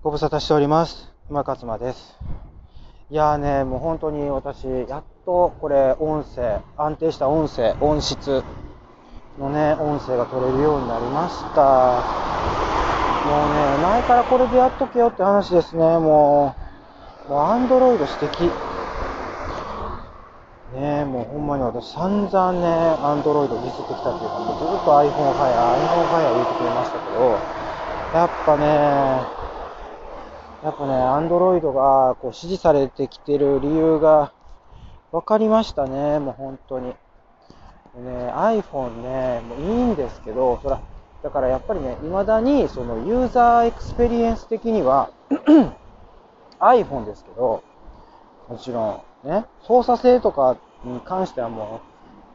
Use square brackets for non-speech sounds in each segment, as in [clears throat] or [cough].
ご無沙汰しております。馬勝馬です。いやーね、もう本当に私、やっとこれ、音声、安定した音声、音質のね、音声が取れるようになりました。もうね、前からこれでやっとけよって話ですね、もう。もう、アンドロイド素敵。ねもうほんまに私散々ね、アンドロイドディスってきたっていうか、もうずっと iPhone はや、iPhone はや言ってくれましたけど、やっぱね、やっぱね、アンドロイドがこう支持されてきてる理由が分かりましたね、もう本当に。ね、iPhone ね、もういいんですけど、そら、だからやっぱりね、未だにそのユーザーエクスペリエンス的には [clears throat] iPhone ですけど、もちろんね、操作性とかに関してはも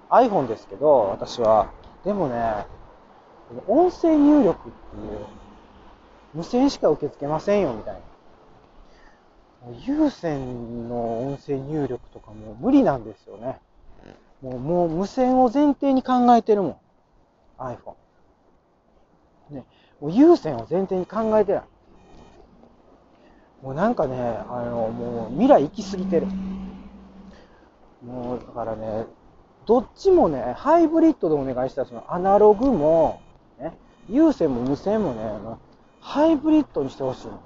う iPhone ですけど、私は。でもね、音声入力っていう、無線しか受け付けませんよみたいな。有線の音声入力とかも無理なんですよね。もうもう無線を前提に考えてるもん。iPhone。ね、もう有線を前提に考えてない。もうなんかね、あの、もう未来行き過ぎてる。もうだからね、どっちもね、ハイブリッドでお願いしたら、そのアナログも、ね、有線も無線もね、ハイブリッドにしてほしいの。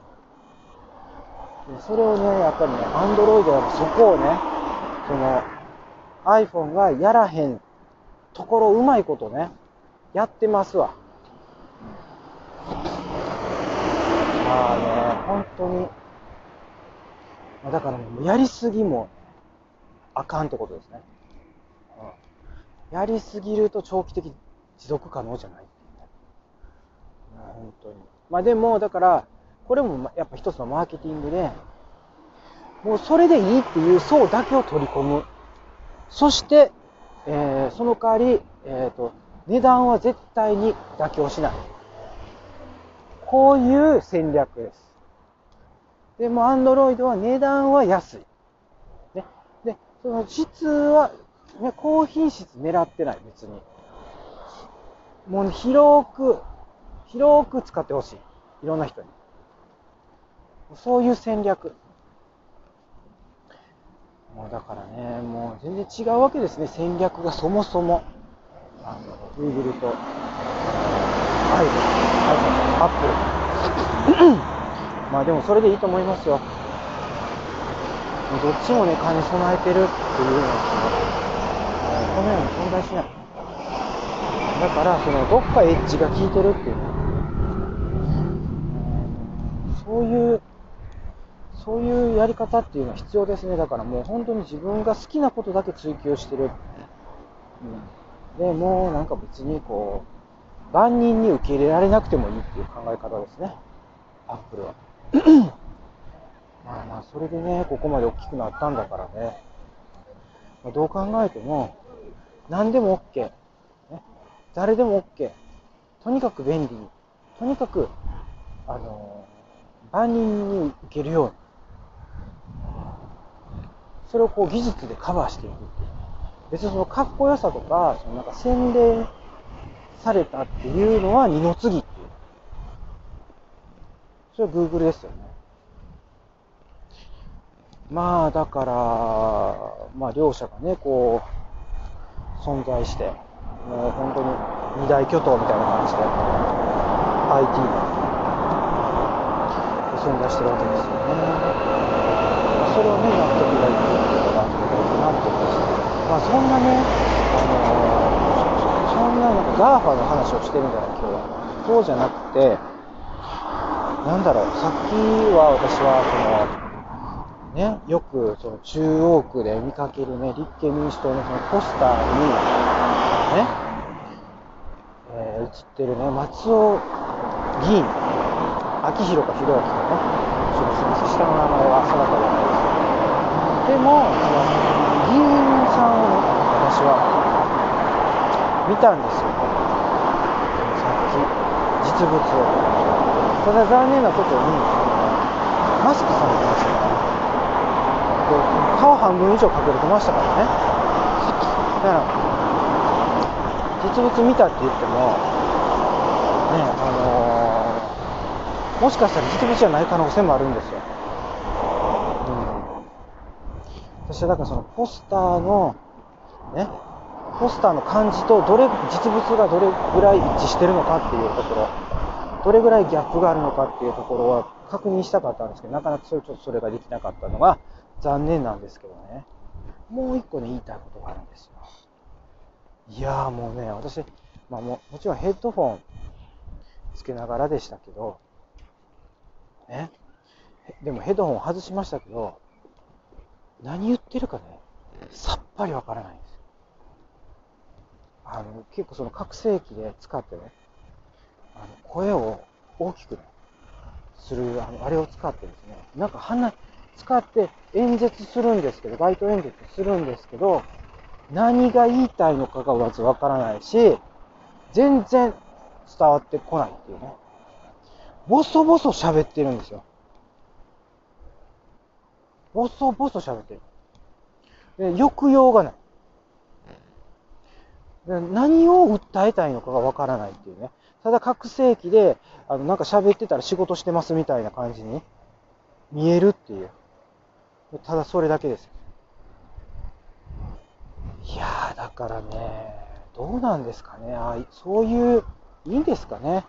それをね、やっぱりね、アンドロイドはそこをね、その iPhone がやらへんところうまいことね、やってますわ。まあね、本当に、だからもうやりすぎもあかんってことですね。うん、やりすぎると長期的持続可能じゃない。本当に。まあでも、だから、これもやっぱ一つのマーケティングで、もうそれでいいっていう層だけを取り込む。そして、えー、その代わり、えっ、ー、と、値段は絶対に妥協しない。こういう戦略です。でも、アンドロイドは値段は安い。ね。で、その質は、ね、高品質狙ってない、別に。もう広く、広く使ってほしい。いろんな人に。そういう戦略。もうだからね、もう全然違うわけですね、戦略がそもそも。あの、Google と iPhone、iPhone、Apple。まあでもそれでいいと思いますよ。どっちもね、兼ね備えてるっていうのは、この世に存在しない。だから、その、どっかエッジが効いてるっていうね。そういう、そういうやり方っていうのは必要ですね。だからもう本当に自分が好きなことだけ追求してる。うん、で、もうなんか別にこう、万人に受け入れられなくてもいいっていう考え方ですね。アップルは。[clears throat] まあまあ、それでね、ここまで大きくなったんだからね。まあ、どう考えても、何でも OK。ね、誰でも OK。とにかく便利に。とにかく、あのー、万人に受けるように。それをこう技術でカバーしていくっていう。別にそのかっこよさとか、そのなんか洗練されたっていうのは二の次っていう。それは Google ですよね。まあ、だから、まあ、両者がね、こう、存在して、もう本当に二大巨頭みたいな感じで、IT が存在してるわけですよね。それをね、納得がいくことが納得がいくなって思いあ、そんなね、あのそんななんか GAFA の話をしてるんじゃない、今日は。そうじゃなくて、なんだろう、さっきは私は、その、ね、よくその中央区で見かけるね、立憲民主党のそのポスターに、ね、えー、映ってるね、松尾議員、秋広か弘明かね、ちょっとすみません、下の名前は定かじゃないですけど、でも、その議員さんを、私は見たんですよ、さっき、実物を。ただ残念なことに、マスクされてましたから、顔半分以上隠れてましたからね。だから、実物見たって言っても、ね、あのー、もしかしたら実物じゃない可能性もあるんですよ。うん。私はだからそのポスターの、ね、ポスターの感じとどれ、実物がどれぐらい一致してるのかっていうところ、どれぐらいギャップがあるのかっていうところは確認したかったんですけど、なかなかそれちょっとそれができなかったのが残念なんですけどね。もう一個ね、言いたいことがあるんですよ。いやーもうね、私、まあももちろんヘッドフォンつけながらでしたけど、ね。でもヘッドホン外しましたけど、何言ってるかね、さっぱりわからないんですよ。あの、結構その拡声器で使ってね、あの声を大きくね、する、あの、あれを使ってですね、なんか鼻、使って演説するんですけど、街頭演説するんですけど、何が言いたいのかがまずわからないし、全然伝わってこないっていうね。ボソボソ喋ってるんですよ。ボソボソ喋ってる。で抑揚がない。で何を訴えたいのかがわからないっていうね。ただ、拡声器で、あの、なんか喋ってたら仕事してますみたいな感じに見えるっていう。ただそれだけです。いやー、だからね、どうなんですかね。あそういう、いいんですかね。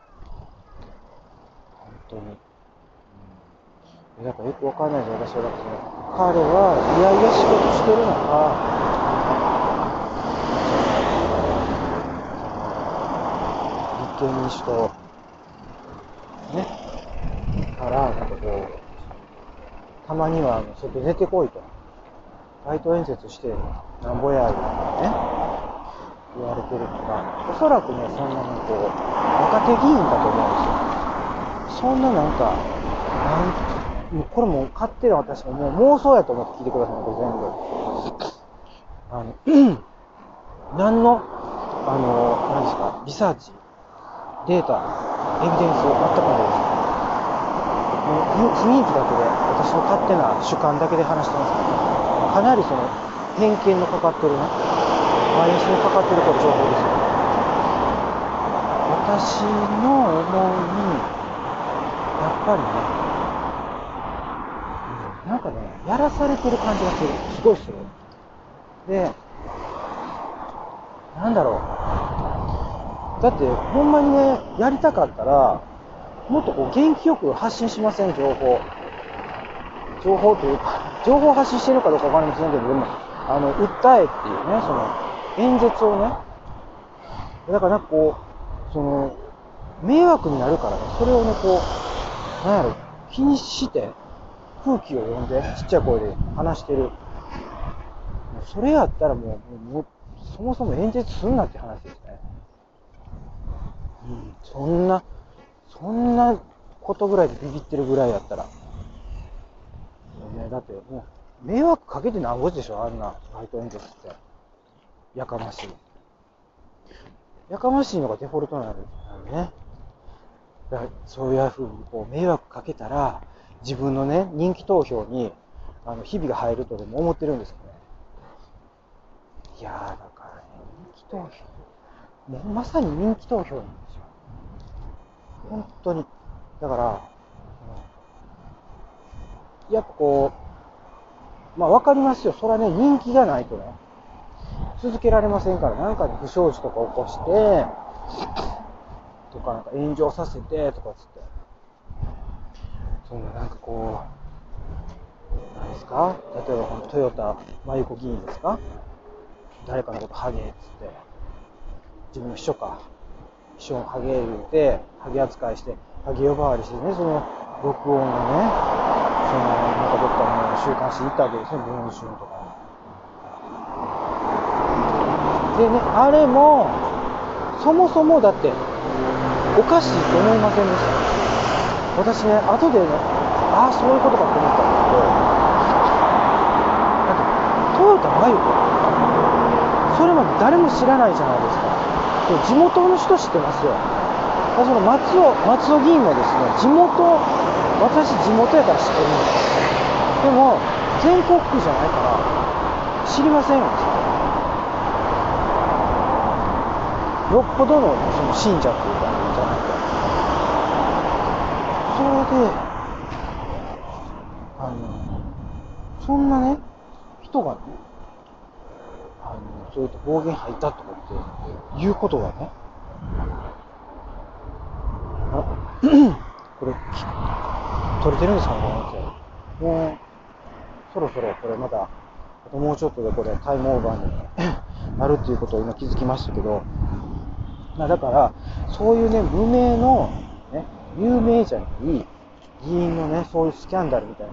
本当に。うん、かよくわかんないです私は。だからその彼はいやいや仕事してるのか、立憲民主党、ね、から、なんかこう、たまにはあの外出てこいと。街頭演説して、なんぼや、いうのね、言われてるのが、おそらくね、そんなにこう、若手議員だと思うんですよ。そんななんか、なんもうこれもう勝手な私ももう妄想やと思って聞いてください、これ全部。あの、[clears throat] 何の、あの、何ですか、リサーチ、データ、エビデンス全くないです。もう雰囲気だけで、私の勝手な主観だけで話してますから、かなりその偏見のかかってるね、バイアスのかかってるこれ情報ですよ。ね私の思うに、やっぱりね、かね、やらされてる感じがする。すごいする。で、なんだろう。だって、ほんまにね、やりたかったら、もっとこう元気よく発信しません、情報。情報というか、情報発信してるかどうかわかりませんけど、でも、あの、訴えっていうね、その、演説をね、だからなんかこう、その、迷惑になるからね、それをね、こう、なんやろ、気にして、空気を読んで、ちっちゃい声で話してる。それやったらもう、もうそもそも演説すんなって話ですね。うん、そんな、そんなことぐらいでビビってるぐらいやったら。ね、だってもう、迷惑かけてなんぼでしょ、あんな街頭演説って。やかましい。やかましいのがデフォルトなのね。だそういうふうにこう迷惑かけたら、自分のね、人気投票に、あの、日々が入るとでも思ってるんですかね。いやー、だからね、人気投票。もうまさに人気投票なんですよ。本当に。だから、うんやっぱこう、まあわかりますよ。それはね、人気がないとね、続けられませんから、なんかね不祥事とか起こして、とかなんか炎上させて、とかつって。そんななんかこう、何ですか？例えばこのトヨタ真由子議員ですか？誰かのことハゲっつって、自分の秘書か。秘書をハゲ言うて、ハゲ扱いして、ハゲ呼ばわりしてね、その録音をね、その、なんかどっかの週刊誌に行ったわけですね、文春とか。でね、あれも、そもそもだって、おかしいと思いませんでした？私ね、後でね、ああ、そういうことかと思ったんだけど、だって、トヨタ真由子それまで誰も知らないじゃないですか。で地元の人知ってますよ。その松尾、松尾議員もですね、地元、私地元やから知ってるんです。でも、全国区じゃないから、知りませんよ、よっぽどのその信者っていうか、じゃないと。それであのそんなね人がねあのそういった暴言吐いたとかっていうことがねあ [clears throat] これき撮れてるんですかねこのやつもうそろそろこれまだあともうちょっとでこれタイムオーバーに [clears throat] なるっていうことを今気づきましたけどだからそういうね無名のね有名じゃない議員のねそういうスキャンダルみたいな。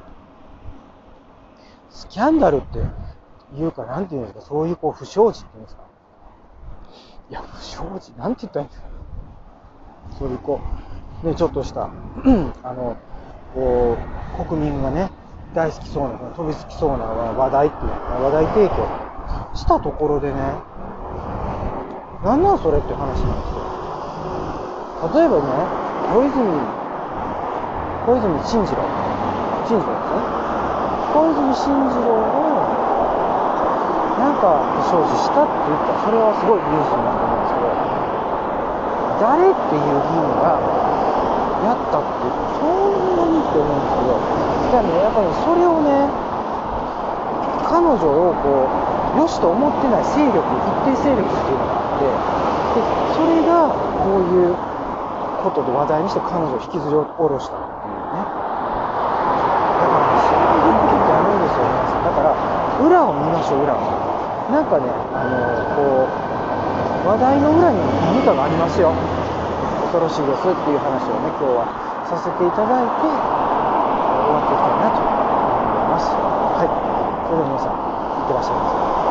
スキャンダルっていうかなんていうんですかそういうこう不祥事っていうんですか。いや不祥事なんて言ったらいいんですか。そういうこう。ねちょっとした [clears throat] あのこう国民がね大好きそうな飛びつきそうな話題っていうか話題提供したところでねなんなんそれって話なんですよ。例えばね小泉小泉進次郎。進次郎ですね。小泉進次郎がなんか不祥事したって言った。らそれはすごいニュースになると思うんですけど誰っていう議員がやったってそんなにって思うんですけどだからねやっぱりそれをね彼女をこう良しと思ってない勢力一定勢力っていうのがあってでそれがこういうことで話題にして彼女を引きずり下ろしたっていうねだからねそういうことってあるんですよ皆さんだから裏を見ましょう裏。なんかねあのこう話題の裏に何かがありますよ。恐ろしいですっていう話をね今日はさせていただいて終わっていきたいなと思います。はい。それでは皆さんいってらっしゃいませ。